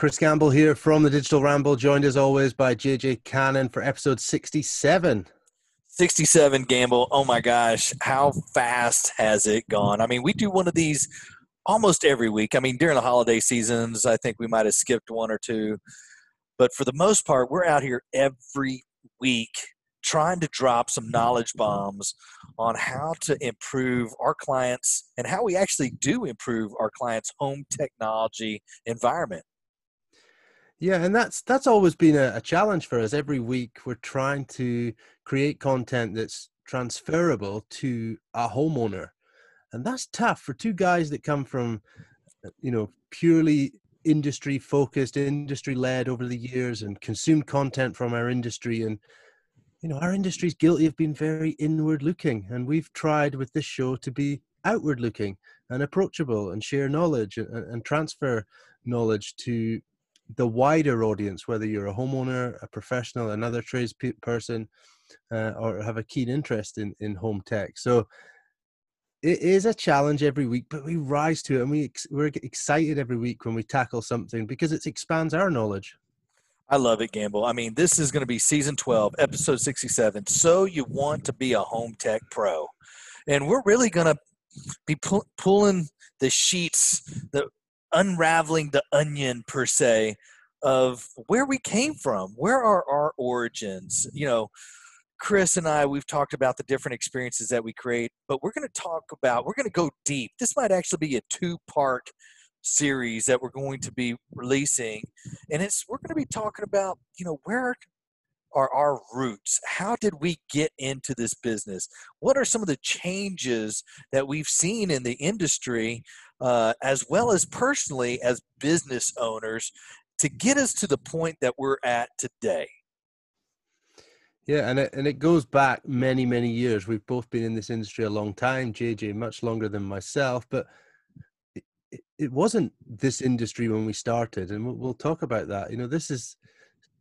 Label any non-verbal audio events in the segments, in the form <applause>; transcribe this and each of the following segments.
Kris Gamble here from the Digital Ramble, joined as always by JJ Cannon for episode 67. 67 Gamble. Oh my gosh, how fast has it gone? I mean, we do one of these almost every week. I mean, during the holiday seasons, I think we might have skipped one or two. But for the most part, we're out here every week trying to drop some knowledge bombs on how to improve our clients and how we actually do improve our clients' home technology environment. Yeah, and that's that's always been a, a, challenge for us. Every week, we're trying to create content that's transferable to a homeowner, and that's tough for two guys that come from, uh, you know, purely industry focused, industry led over the years, and consumed content from our industry, and you know, our industry is guilty of being very inward looking, and we've tried with this show to be outward looking and approachable and share knowledge and, and transfer knowledge to the wider audience, whether you're a homeowner, a professional, another trades person, uh, or have a keen interest in, in home tech. So it is a challenge every week, but we rise to it and we, we're excited every week when we tackle something because it expands our knowledge. I love it, Gamble. I mean, this is going to be season 12, episode 67. So you want to be a home tech pro. And we're really going to be pu- pulling the sheets, the unraveling the onion per se of where we came from. Where are our origins? You know, Kris and I, we've talked about the different experiences that we create, but we're going to talk about, we're going to go deep. This might actually be a two part series that we're going to be releasing and it's we're going to be talking about you know where are our roots how did we get into this business what are some of the changes that we've seen in the industry uh, as well as personally as business owners to get us to the point that we're at today yeah, and it and it goes back many many years. We've both been in this industry a long time. JJ much longer than myself, but it wasn't this industry when we started, and we'll, we'll talk about that. You know, this is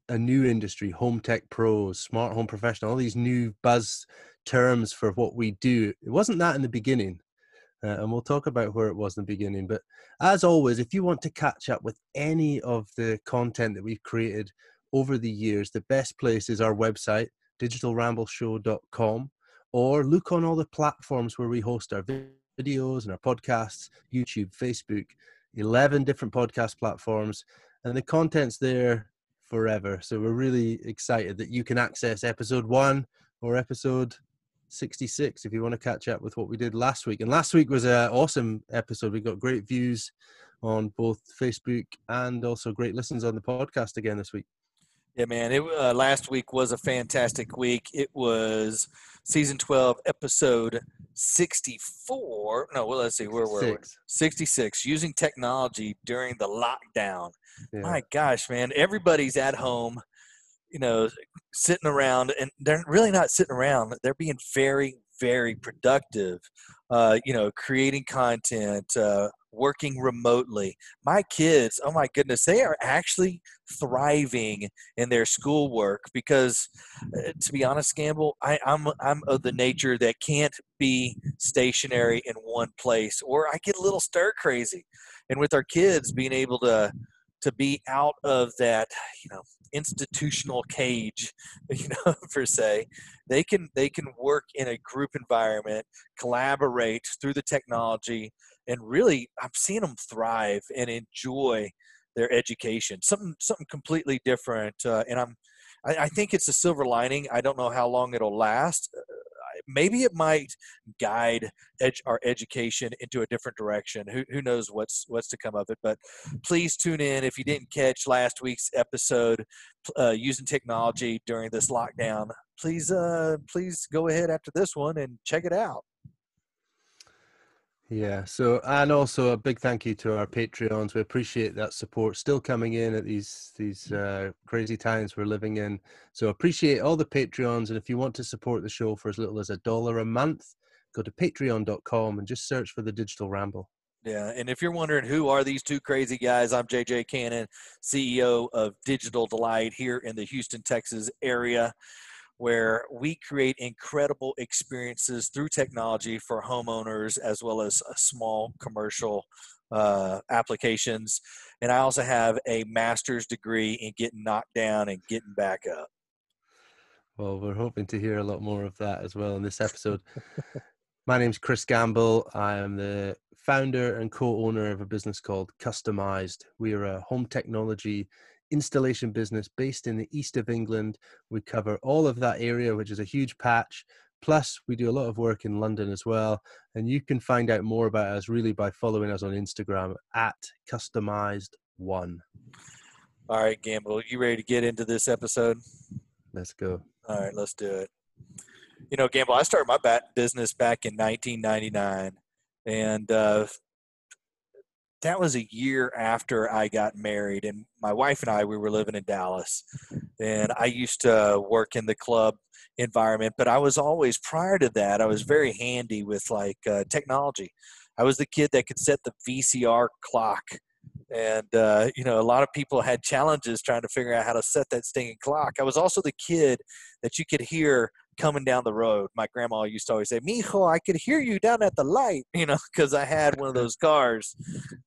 a new industry: home tech pros, smart home professional, all these new buzz terms for what we do. It wasn't that in the beginning, uh, and we'll talk about where it was in the beginning. But as always, if you want to catch up with any of the content that we've created over the years, the best place is our website, digitalrambleshow.com, or look on all the platforms where we host our videos and our podcasts, YouTube, Facebook, 11 different podcast platforms, and the content's there forever. So we're really excited that you can access episode one or episode 66 if you want to catch up with what we did last week. And last week was an awesome episode. We got great views on both Facebook and also great listens on the podcast again this week. Yeah, man. It uh, last week was a fantastic week. It was season twelve, episode sixty-four. No, well, let's see, where were Six. we? Sixty-six. Using technology during the lockdown. Yeah. My gosh, man! Everybody's at home, you know, sitting around, and they're really not sitting around. They're being very, very productive. Uh, you know, creating content, uh, working remotely. My kids, oh my goodness, they are actually thriving in their schoolwork because, uh, to be honest, Gamble, I, I'm I'm of the nature that can't be stationary in one place, or I get a little stir crazy. And with our kids being able to to be out of that, you know, institutional cage, <laughs> you know, per se, they can they can work in a group environment, collaborate through the technology, and really i'm seeing them thrive and enjoy their education. Something something completely different uh, and i'm I, I, think it's a silver lining. I don't know how long it'll last maybe it might guide ed- our education into a different direction. Who, who knows what's what's to come of it but please tune in. If you didn't catch last week's episode uh, using technology during this lockdown please uh please go ahead after this one and check it out yeah. So, and also a big thank you to our Patreons. We appreciate that support still coming in at these these uh, crazy times we're living in. So, appreciate all the Patreons. And if you want to support the show for as little as a dollar a month, go to patreon.com and just search for the Digital Ramble. Yeah, and if you're wondering who are these two crazy guys, I'm JJ Cannon, CEO of Digital Delight here in the Houston, Texas area where we create incredible experiences through technology for homeowners as well as uh, small commercial uh, applications. and I also have a master's degree in getting knocked down and getting back up. Well, we're hoping to hear a lot more of that as well in this episode. <laughs> My name's Kris Gamble. I am the founder and co owner of a business called Customized. We are a home technology installation business based in the east of England. We cover all of that area, which is a huge patch. Plus, we do a lot of work in London as well. And you can find out more about us really by following us on Instagram at customized one. All right, Gamble, you ready to get into this episode? Let's go. All right, let's do it. You know, Gamble, I started my bat business back in 1999, and uh, that was a year after I got married. And my wife and I, we were living in Dallas, and I used to work in the club environment, but I was always prior to that, I was very handy with like uh, technology. I was the kid that could set the VCR clock. And, uh, you know, a lot of people had challenges trying to figure out how to set that stinging clock. I was also the kid that you could hear coming down the road. My grandma used to always say, Mijo, I could hear you down at the light, <laughs> you know, because I had one of <laughs> those cars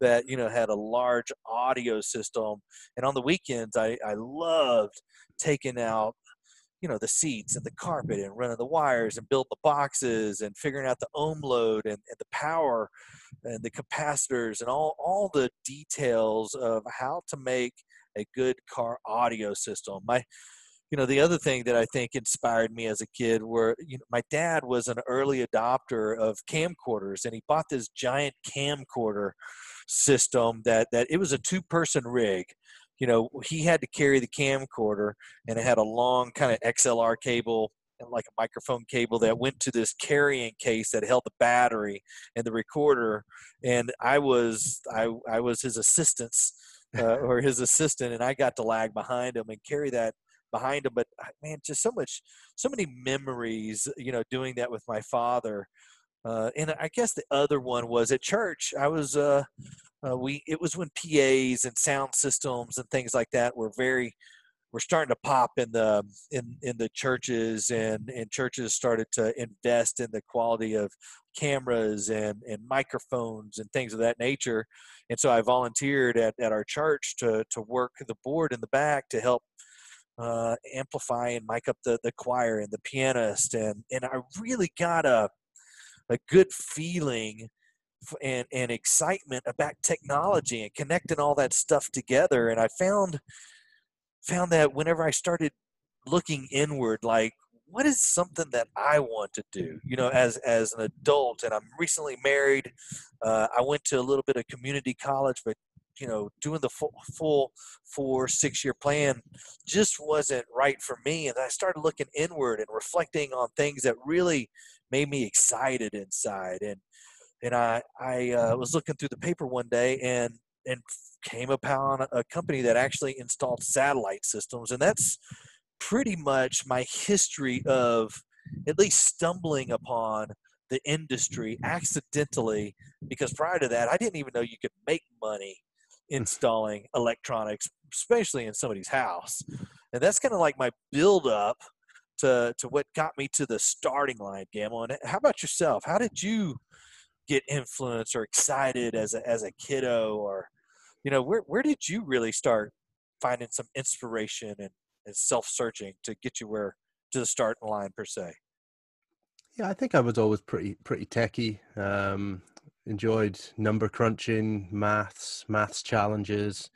that, you know, had a large audio system. And on the weekends, I, I loved taking out you know the seats and the carpet and running the wires and building the boxes and figuring out the ohm load and, and, the power and the capacitors and all all the details of how to make a good car audio system my you know the other thing that i think inspired me as a kid were you know my dad was an early adopter of camcorders and he bought this giant camcorder system that that it was a two person rig you know, he had to carry the camcorder and it had a long kind of XLR cable and like a microphone cable that went to this carrying case that held the battery and the recorder. And I was, I, I was his assistant uh, <laughs> or his assistant and I got to lag behind him and carry that behind him. But uh, man, just so much, so many memories, you know, doing that with my father. Uh, and I guess the other one was at church. I was uh, uh, we it was when PAs and sound systems and things like that were very were starting to pop in the in in the churches and and churches started to invest in the quality of cameras and and microphones and things of that nature and so i volunteered at, at our church to to work the board in the back to help uh, amplify and mic up the the choir and the pianist and and i really got a a good feeling and, and excitement about technology and connecting all that stuff together. And I found found that whenever I started looking inward, like what is something that I want to do? You know, as as an adult, and I'm recently married. Uh, I went to a little bit of community college, but you know, doing the full, full four six year plan just wasn't right for me. And I started looking inward and reflecting on things that really made me excited inside. And and I I uh, was looking through the paper one day and and came upon a company that actually installed satellite systems, and that's pretty much my history of at least stumbling upon the industry accidentally because prior to that I didn't even know you could make money. Installing electronics, especially in somebody's house. And that's kind of like my build up to, to what got me to the starting line, Gamble. And how about yourself? How did you get influenced or excited as a, as a kiddo or you know where, where did you really start finding some inspiration and, and self-searching to get you where to the starting line per se yeah i think i was always pretty pretty techy um, enjoyed number crunching maths maths challenges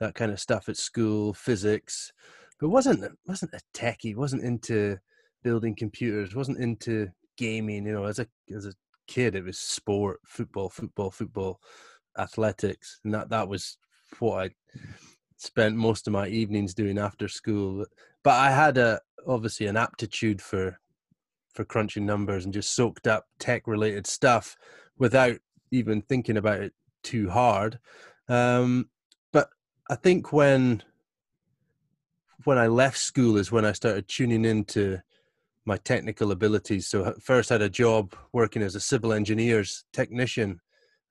that kind of stuff at school physics but wasn't wasn't a techie wasn't into building computers wasn't into gaming you know as a as a kid, it was sport, football, football, football, athletics, and that that was what I spent most of my evenings doing after school. But I had a obviously an aptitude for for crunching numbers and just soaked up tech related stuff without even thinking about it too hard. Um, but I think when when I left school is when I started tuning into my technical abilities. So first I had a job working as a civil engineers technician,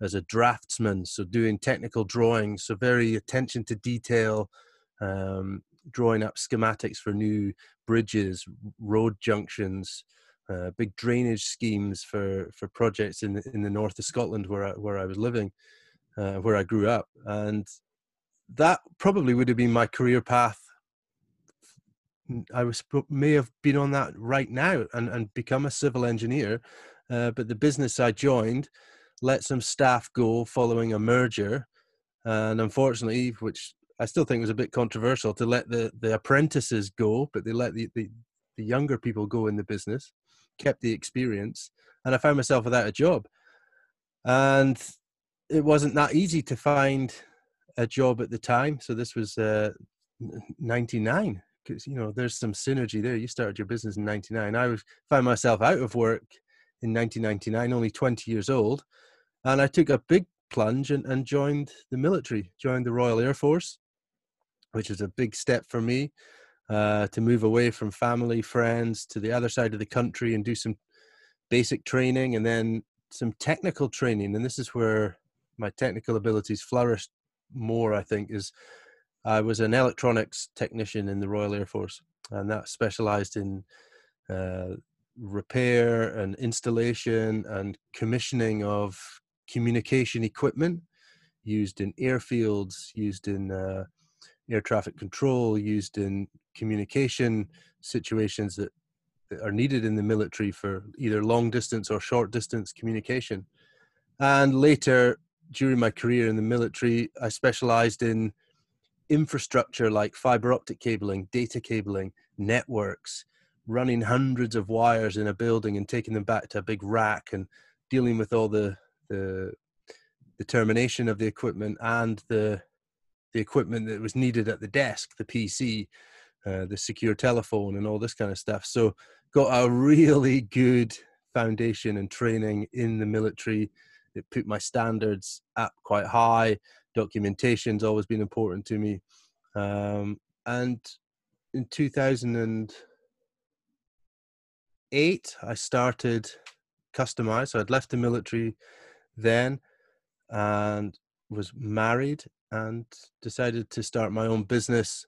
as a draftsman, so doing technical drawings, so very attention to detail, um, drawing up schematics for new bridges, road junctions, uh, big drainage schemes for for projects in the, in the north of Scotland where I, where I was living, uh, where I grew up, and that probably would have been my career path. I was may have been on that right now and, and become a civil engineer, uh, but the business I joined let some staff go following a merger, and unfortunately, which I still think was a bit controversial, to let the the apprentices go, but they let the, the, the younger people go in the business, kept the experience, and I found myself without a job, and it wasn't that easy to find a job at the time. So this was uh, 99 because you know there's some synergy there. You started your business in 99. I was found myself out of work in 1999, only 20 years old, and I took a big plunge and, and joined the military, joined the Royal Air Force, which was a big step for me uh, to move away from family, friends to the other side of the country and do some basic training and then some technical training. And this is where my technical abilities flourished more, I think, is I was an electronics technician in the Royal Air Force, and that specialized in uh, repair and installation and commissioning of communication equipment used in airfields, used in uh, air traffic control, used in communication situations that, that are needed in the military for either long distance or short distance communication. And later, during my career in the military, I specialized in infrastructure like fiber optic cabling, data cabling, networks, running hundreds of wires in a building and taking them back to a big rack and dealing with all the the, the termination of the equipment and the the equipment that was needed at the desk, the PC, uh, the secure telephone, and all this kind of stuff. So got a really good foundation and training in the military it put my standards up quite high. Documentation's always been important to me. Um, and in 2008, I started Kustomize. So I'd left the military then and was married and decided to start my own business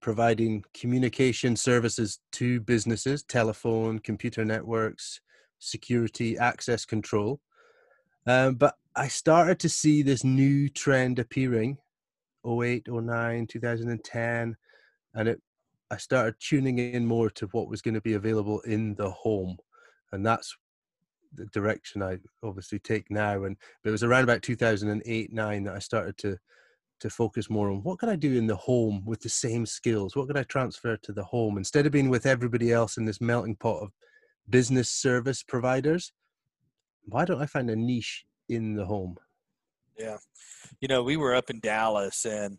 providing communication services to businesses telephone computer networks security access control um, but I started to see this new trend appearing 08, 09, 2010, and it I started tuning in more to what was going to be available in the home. And that's the direction I obviously take now. And it was around about 2008, nine that I started to to focus more on what can I do in the home with the same skills? What can I transfer to the home instead of being with everybody else in this melting pot of business service providers? why don't I find a niche in the home? Yeah, you know, we were up in Dallas and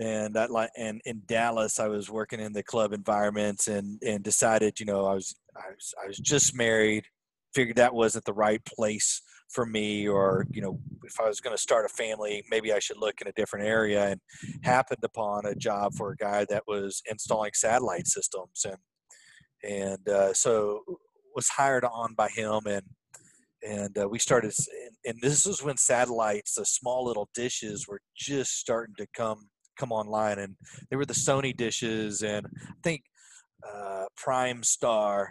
and that like and in Dallas I was working in the club environments and and decided you know I was I was I was just married figured that wasn't the right place for me or you know if I was going to start a family maybe I should look in a different area and happened upon a job for a guy that was installing satellite systems and and uh, so was hired on by him and and uh, we started and this was when satellites the small little dishes were just starting to come come online and they were the sony dishes and i think uh, PrimeStar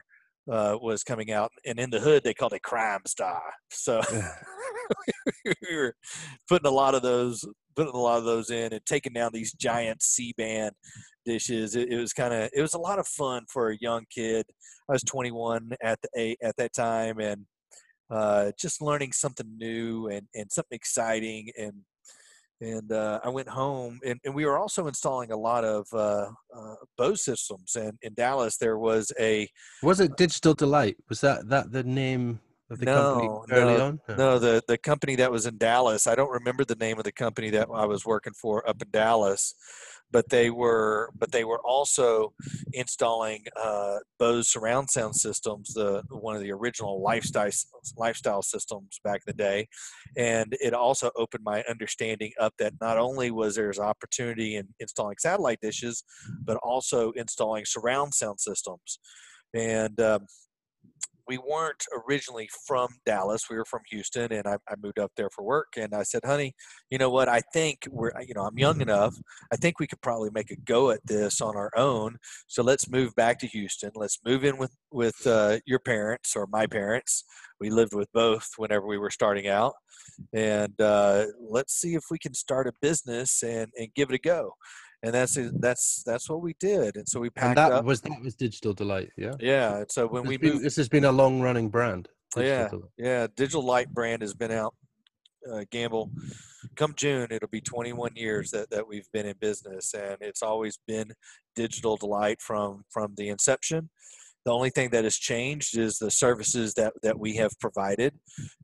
uh, was coming out and in the hood they called it crime star so <laughs> we were putting a lot of those putting a lot of those in and taking down these giant c-band dishes. It, it was kind of it was a lot of fun for a young kid. I was 21 at the at that time and uh, just learning something new and, and something exciting and and uh, I went home and, and we were also installing a lot of uh, uh, Bose systems and in Dallas there was a was it Digital Delight was that that the name of the no, company early no, on no. no the the company that was in Dallas I don't remember the name of the company that I was working for up in Dallas but they were but they were also installing uh, Bose surround sound systems, the one of the original lifestyle lifestyle systems back in the day, and it also opened my understanding up that not only was there's opportunity in installing satellite dishes, but also installing surround sound systems, and um, we weren't originally from Dallas. We were from Houston, and I, I, moved up there for work. And I said, "Honey, you know what? I think we're, you know, I'm young enough. I think we could probably make a go at this on our own. So let's move back to Houston. Let's move in with with uh, your parents or my parents. We lived with both whenever we were starting out, and uh, let's see if we can start a business and and give it a go." And that's that's that's what we did. And so we packed and that up. Was that was Digital Delight? Yeah. Yeah. And so when it's we been, moved, this has been a long running brand. Yeah, Delight. yeah. Digital Light brand has been out. Uh, Gamble, come June, it'll be 21 years that, that we've been in business, and it's always been digital delight from from the inception. The only thing that has changed is the services that, that we have provided.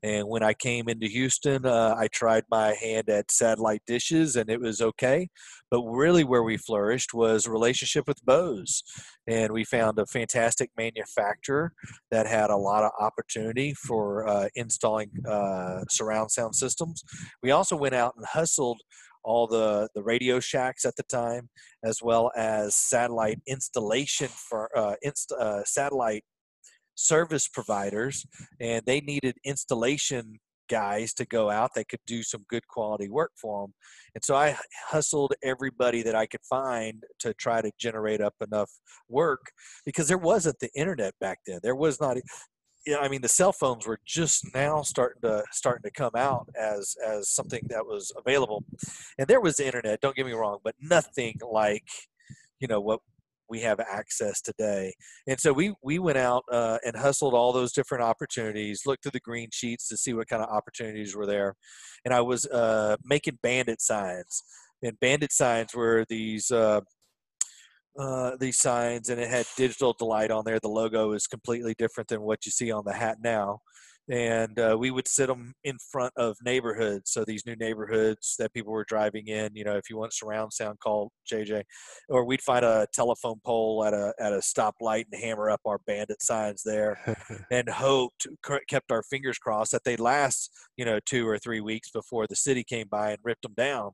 And when I came into Houston, uh, I tried my hand at satellite dishes and it was okay. But really, where we flourished was relationship with Bose. And we found a fantastic manufacturer that had a lot of opportunity for uh, installing uh, surround sound systems. We also went out and hustled all the, the Radio Shacks at the time, as well as satellite installation for uh, inst- uh, satellite service providers, and they needed installation guys to go out that could do some good quality work for them. And so I hustled everybody that I could find to try to generate up enough work because there wasn't the internet back then. There was not yeah, I mean the cell phones were just now starting to starting to come out as as something that was available, and there was the internet. Don't get me wrong, but nothing like you know what we have access today. And so we we went out uh, and hustled all those different opportunities, looked through the green sheets to see what kind of opportunities were there, and I was uh, making bandit signs. And bandit signs were these uh, uh, these signs and it had digital delight on there. The logo is completely different than what you see on the hat now. And uh, we would sit them in front of neighborhoods. So these new neighborhoods that people were driving in, you know, if you want surround sound, call JJ. Or we'd find a telephone pole at a at a stoplight and hammer up our bandit signs there, <laughs> and hoped, kept our fingers crossed that they'd last, you know, two or three weeks before the city came by and ripped them down.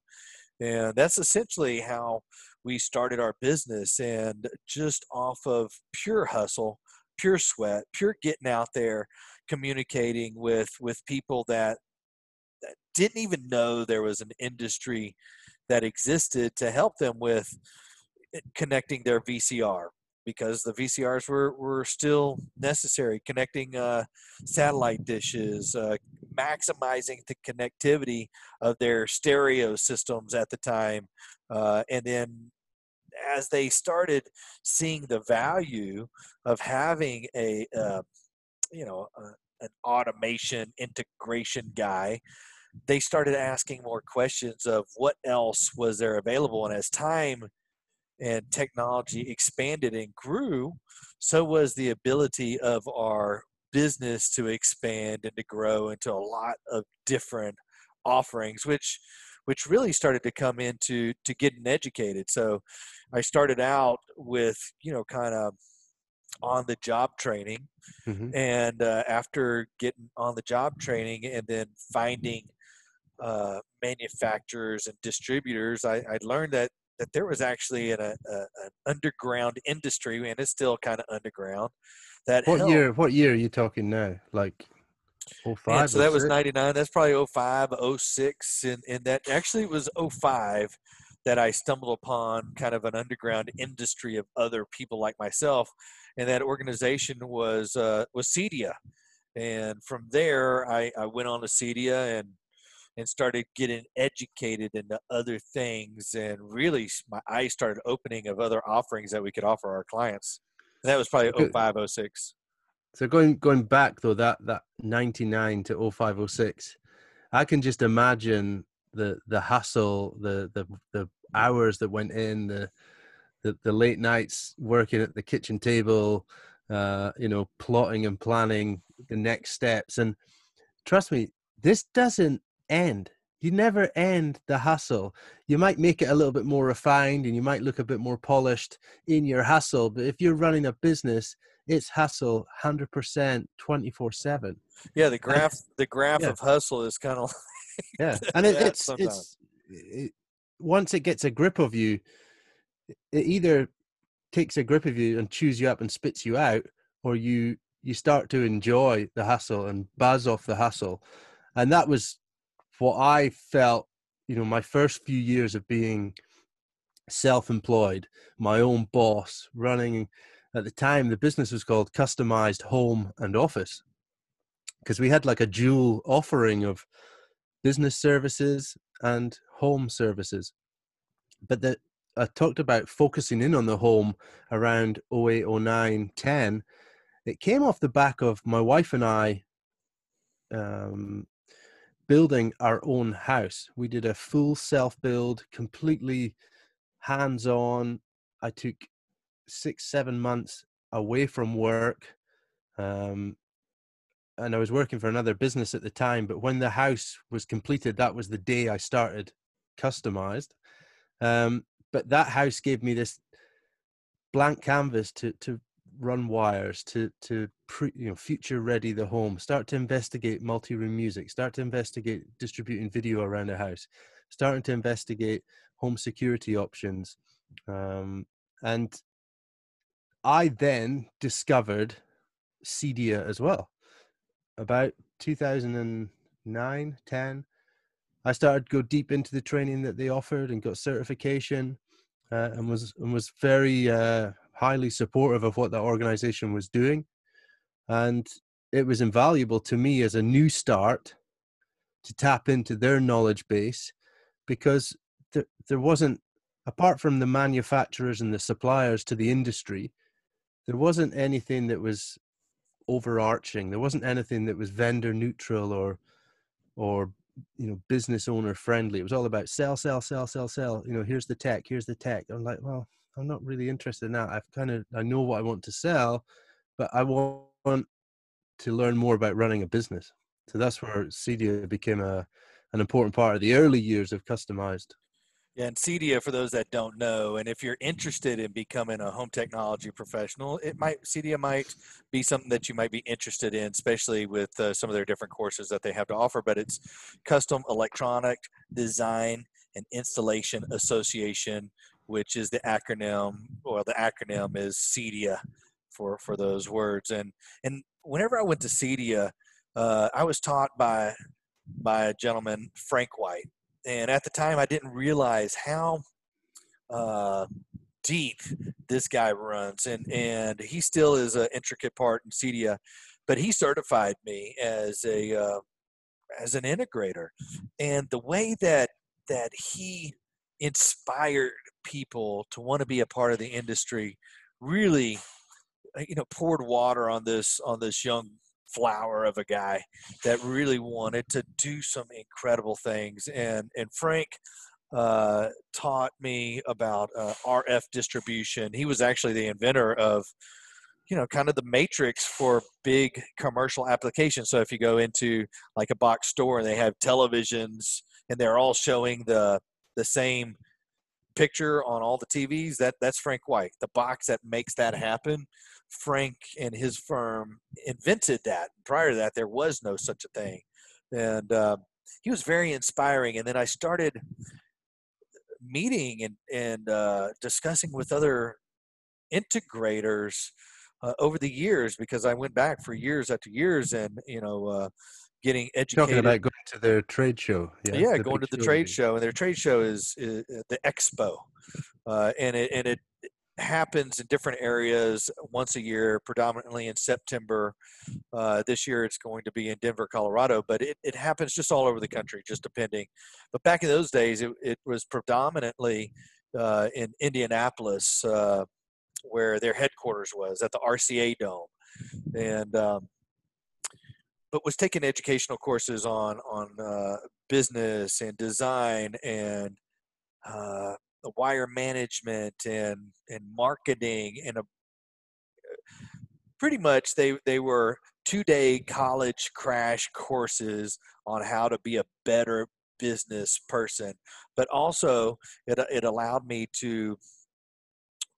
And that's essentially how we started our business and just off of pure hustle pure sweat pure getting out there communicating with with people that, that didn't even know there was an industry that existed to help them with eh, connecting their VCR because the VCRs were, were still necessary, connecting uh, satellite dishes, uh, maximizing the connectivity of their stereo systems at the time. Uh, and then as they started seeing the value of having a, uh, you know, an automation integration guy, they started asking more questions of what else was there available. And as time and technology expanded and grew, so was the ability of our business to expand and to grow into a lot of different offerings, which which really started to come into to getting educated. So I started out with you know kind of on the job training, mm-hmm. and uh, after getting on the job training and then finding uh, manufacturers and distributors, I, I learned that that there was actually an, a, an underground industry, and it's still kind of underground. That what helped. year? What year are you talking now? Like 05, yeah, so that was 99 that's probably 05 06 and, and that actually it was 05 that i stumbled upon kind of an underground industry of other people like myself and that organization was uh, was cedia and from there i, I went on to cedia and and started getting educated into other things and really my eyes started opening of other offerings that we could offer our clients. And that was probably 05 06 so going going back though that that 99 to 0506 i can just imagine the the hustle the the the hours that went in the the, the late nights working at the kitchen table uh you know plotting and planning the next steps. And trust me this doesn't end. You never end the hustle. You might make it a little bit more refined and you might look a bit more polished in your hustle. But if you're running a business, it's hustle 100% 24 7. Yeah, the graph the graph yeah. of hustle is kind of <laughs> Yeah. And it, it's it's it, once it gets a grip of you, it either takes a grip of you and chews you up and spits you out or you you start to enjoy the hustle and buzz off the hustle. And that was what I felt, you know, my first few years of being self employed, my own boss, running at the time, the business was called Customized Home and Office because we had like a dual offering of business services and home services. But that I talked about focusing in on the home around 08, 09, 10. It came off the back of my wife and I um, building our own house. We did a full self build, completely hands on. I took six, seven months away from work. Um, and I was working for another business at the time. But when the house was completed, that was the day I started customized. Um, but that house gave me this blank canvas to to run wires to to pre, you know future ready the home start to investigate multi-room music start to investigate distributing video around the house starting to investigate home security options um, and i then discovered cedia as well. About 2009 10 i started to go deep into the training that they offered and got certification uh, and was and was very uh, highly supportive of what that organization was doing and it was invaluable to me as a new start to tap into their knowledge base because there, there wasn't apart from the manufacturers and the suppliers to the industry there wasn't anything that was overarching. There wasn't anything that was vendor neutral or or you know business owner friendly. It was all about sell, sell, sell, sell, sell. You know, here's the tech, here's the tech. I'm like, well, I'm not really interested in that. I've kind of I know what I want to sell, but I want to learn more about running a business. So that's where Cedia became a an important part of the early years of customized. Yeah, and Cedia, for those that don't know, and if you're interested in becoming a home technology professional, it might Cedia might be something that you might be interested in, especially with uh, some of their different courses that they have to offer. But it's Custom Electronic Design and Installation Association, which is the acronym. Well, the acronym is Cedia for for those words. And and whenever I went to Cedia, uh, I was taught by by a gentleman, Frank White and at the time I didn't realize how uh, deep this guy runs, and and he still is an intricate part in Cedia, but he certified me as a uh, as an integrator, and the way that that he inspired people to want to be a part of the industry really uh, you know poured water on this on this young flower of a guy that really wanted to do some incredible things. And and Frank uh, taught me about uh, RF distribution. He was actually the inventor of you know kind of the matrix for big commercial applications. So if you go into like a box store and they have televisions and they're all showing the the same picture on all the TVs, that that's Frank White. The box that makes that happen Frank and his firm invented that. Prior to that, there was no such a thing. And uh, he was very inspiring. And then I started meeting and, and uh, discussing with other integrators uh, over the years because I went back for years after years and, you know, uh, getting educated. Talking about going to their trade show. Yeah, yeah going to the trade show. And their trade show is, is the expo. Uh, and it, and it happens in different areas once a year, predominantly in September. Uh, this year it's going to be in Denver, Colorado, but it, it happens just all over the country, just depending. But back in those days, it, it was predominantly uh, in Indianapolis, uh, where their headquarters was at the RCA Dome, and um, but was taking educational courses on on uh, business and design and uh, the wire management and and marketing and a, pretty much they they were two day college crash courses on how to be a better business person but also it, it allowed me to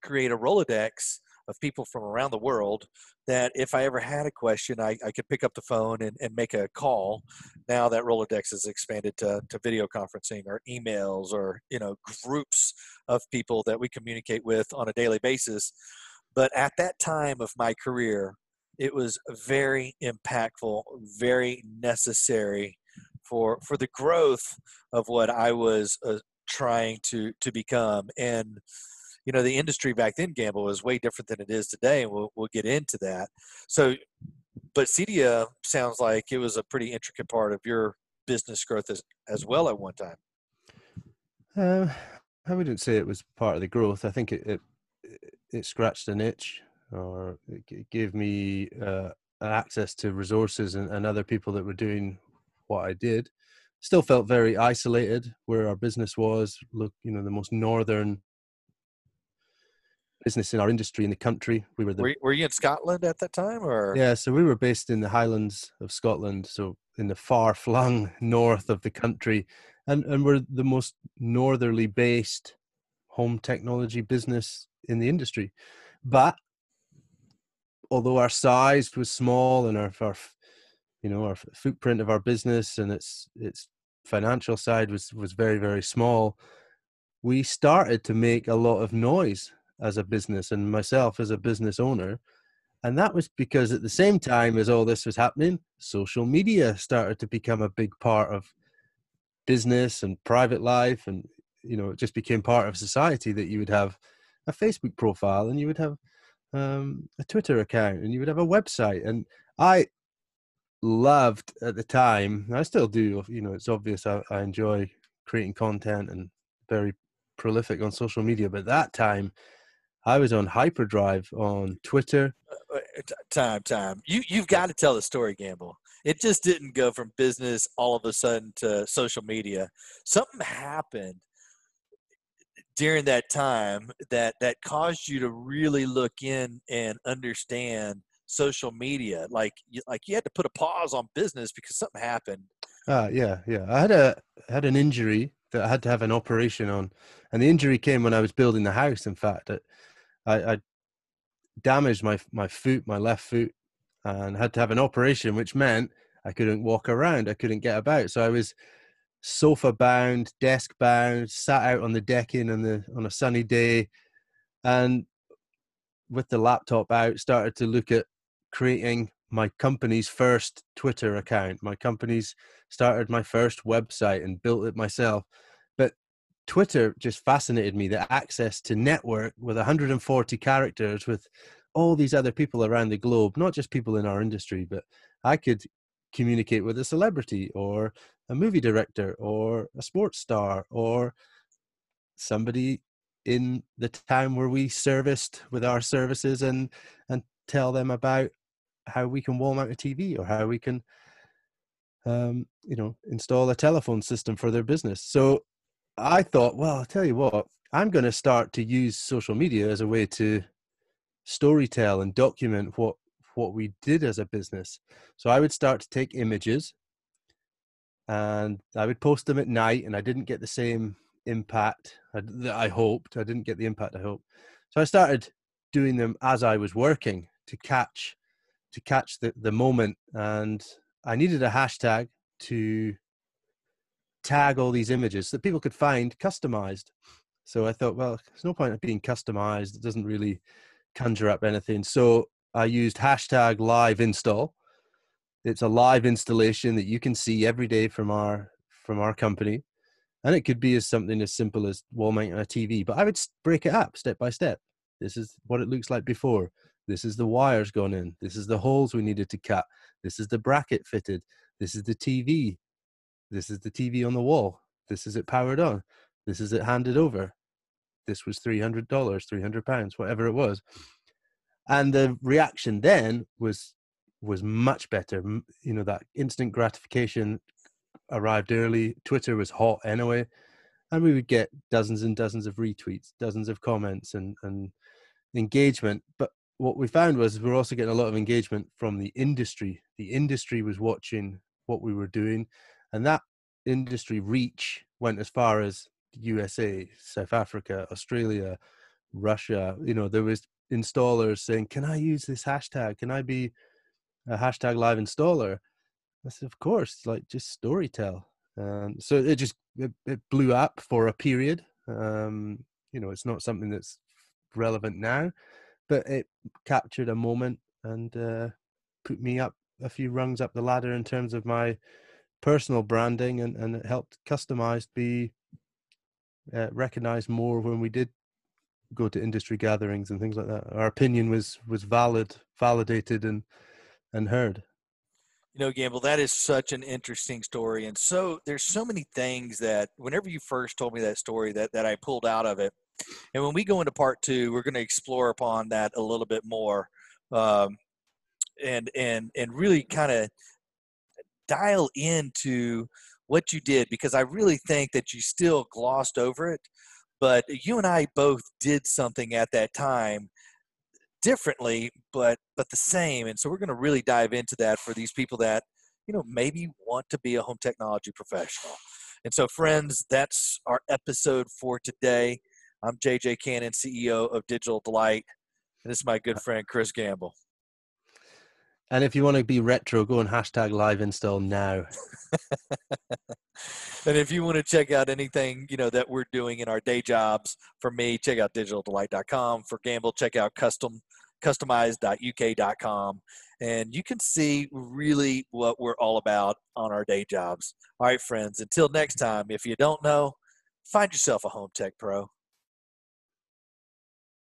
create a rolodex of people from around the world that if I ever had a question, I, I could pick up the phone and, and make a call. Now that Rolodex has expanded to, to video conferencing or emails or, you know, groups of people that we communicate with on a daily basis. But at that time of my career, it was very impactful, very necessary for for the growth of what I was uh, trying to to become. And you know, the industry back then, Gamble, was way different than it is today, and we'll we'll get into that. So, but Cedia sounds like it was a pretty intricate part of your business growth as as well at one time. Uh, I wouldn't say it was part of the growth. I think it it, it scratched an itch, or it gave me uh, access to resources and, and other people that were doing what I did. Still felt very isolated where our business was. Look, you know, the most northern business in our industry in the country. We were the. Were, were you in Scotland at that time, or? Yeah, so we were based in the Highlands of Scotland, so in the far flung <laughs> north of the country, and and we're the most northerly based home technology business in the industry. But although our size was small and our, our you know our footprint of our business and its its financial side was was very very small we started to make a lot of noise as a business and myself as a business owner. And that was because at the same time as all this was happening social media started to become a big part of business and private life and you know it just became part of society that you would have a facebook profile and you would have um, a twitter account and you would have a website. And i loved at the time i still do you know it's obvious I, I enjoy creating content and very prolific on social media but that time I was on hyperdrive on Twitter. Uh, uh, time, time. You you've got to tell the story, Gamble. It just didn't go from business all of a sudden to social media. Something happened during that time that that caused you to really look in and understand social media. Like like you had to put a pause on business because something happened. Uh, yeah, yeah. I had a had an injury that I had to have an operation on, and the injury came when I was building the house. In fact, I, I damaged my my foot, my left foot, and had to have an operation, which meant I couldn't walk around. I couldn't get about. So I was sofa bound, desk bound, sat out on the decking on the on a sunny day, and with the laptop out, started to look at creating my company's first Twitter account. My company's started my first website and built it myself. Twitter just fascinated me the access to network with 140 characters with all these other people around the globe, not just people in our industry, but I could communicate with a celebrity or a movie director or a sports star or somebody in the town where we serviced with our services and and tell them about how we can wall mount a TV or how we can um, you know install a telephone system for their business. So I thought, well, I'll tell you what, I'm going to start to use social media as a way to storytell and document what what we did as a business. So I would start to take images and I would post them at night and I didn't get the same impact that I hoped. I didn't get the impact I hoped. So I started doing them as I was working to catch to catch the, the moment and I needed a hashtag to tag all these images that people could find customized. So I thought, well, there's no point of being customized. It doesn't really conjure up anything. So I used hashtag live install. It's a live installation that you can see every day from our from our company. And it could be as something as simple as wall mounting a TV, but I would break it up step by step. This is what it looks like before. This is the wires gone in. This is the holes we needed to cut. This is the bracket fitted. This is the TV. This is the TV on the wall. This is it powered on. This is it handed over. This was $300, 300 pounds, whatever it was. And the reaction then was was much better. You know, that instant gratification arrived early. Twitter was hot anyway. And we would get dozens and dozens of retweets, dozens of comments and, and engagement. But what we found was we we're also getting a lot of engagement from the industry. The industry was watching what we were doing and that industry reach went as far as USA, South Africa, Australia, Russia. You know, there was installers saying, "Can I use this hashtag? Can I be a hashtag live installer?" I said, "Of course." Like just storytell. Um, so it just it, it, blew up for a period. Um, you know, it's not something that's relevant now, but it captured a moment, and uh, put me up a few rungs up the ladder in terms of my personal branding, and and it helped customized be uh, recognized more when we did go to industry gatherings and things like that. Our opinion was was valid, validated, and and heard. You know, Gamble, that is such an interesting story, and so there's so many things that whenever you first told me that story, that that I pulled out of it, and when we go into part two, we're going to explore upon that a little bit more, um, and and and really kind of dial into what you did because I really think that you still glossed over it but you and I both did something at that time differently, but but the same. And so we're going to really dive into that for these people that you know maybe want to be a home technology professional. And so, friends, that's our episode for today. I'm JJ Cannon, CEO of Digital Delight, and this is my good uh friend Kris Gamble. And if you want to be retro, go and hashtag live install now. <laughs> and if you want to check out anything you know that we're doing in our day jobs, for me, check out digitaldelight.com. For Gamble, check out custom customized.uk.com and you can see really what we're all about on our day jobs. All right, friends, until next time, if you don't know, find yourself a home tech pro.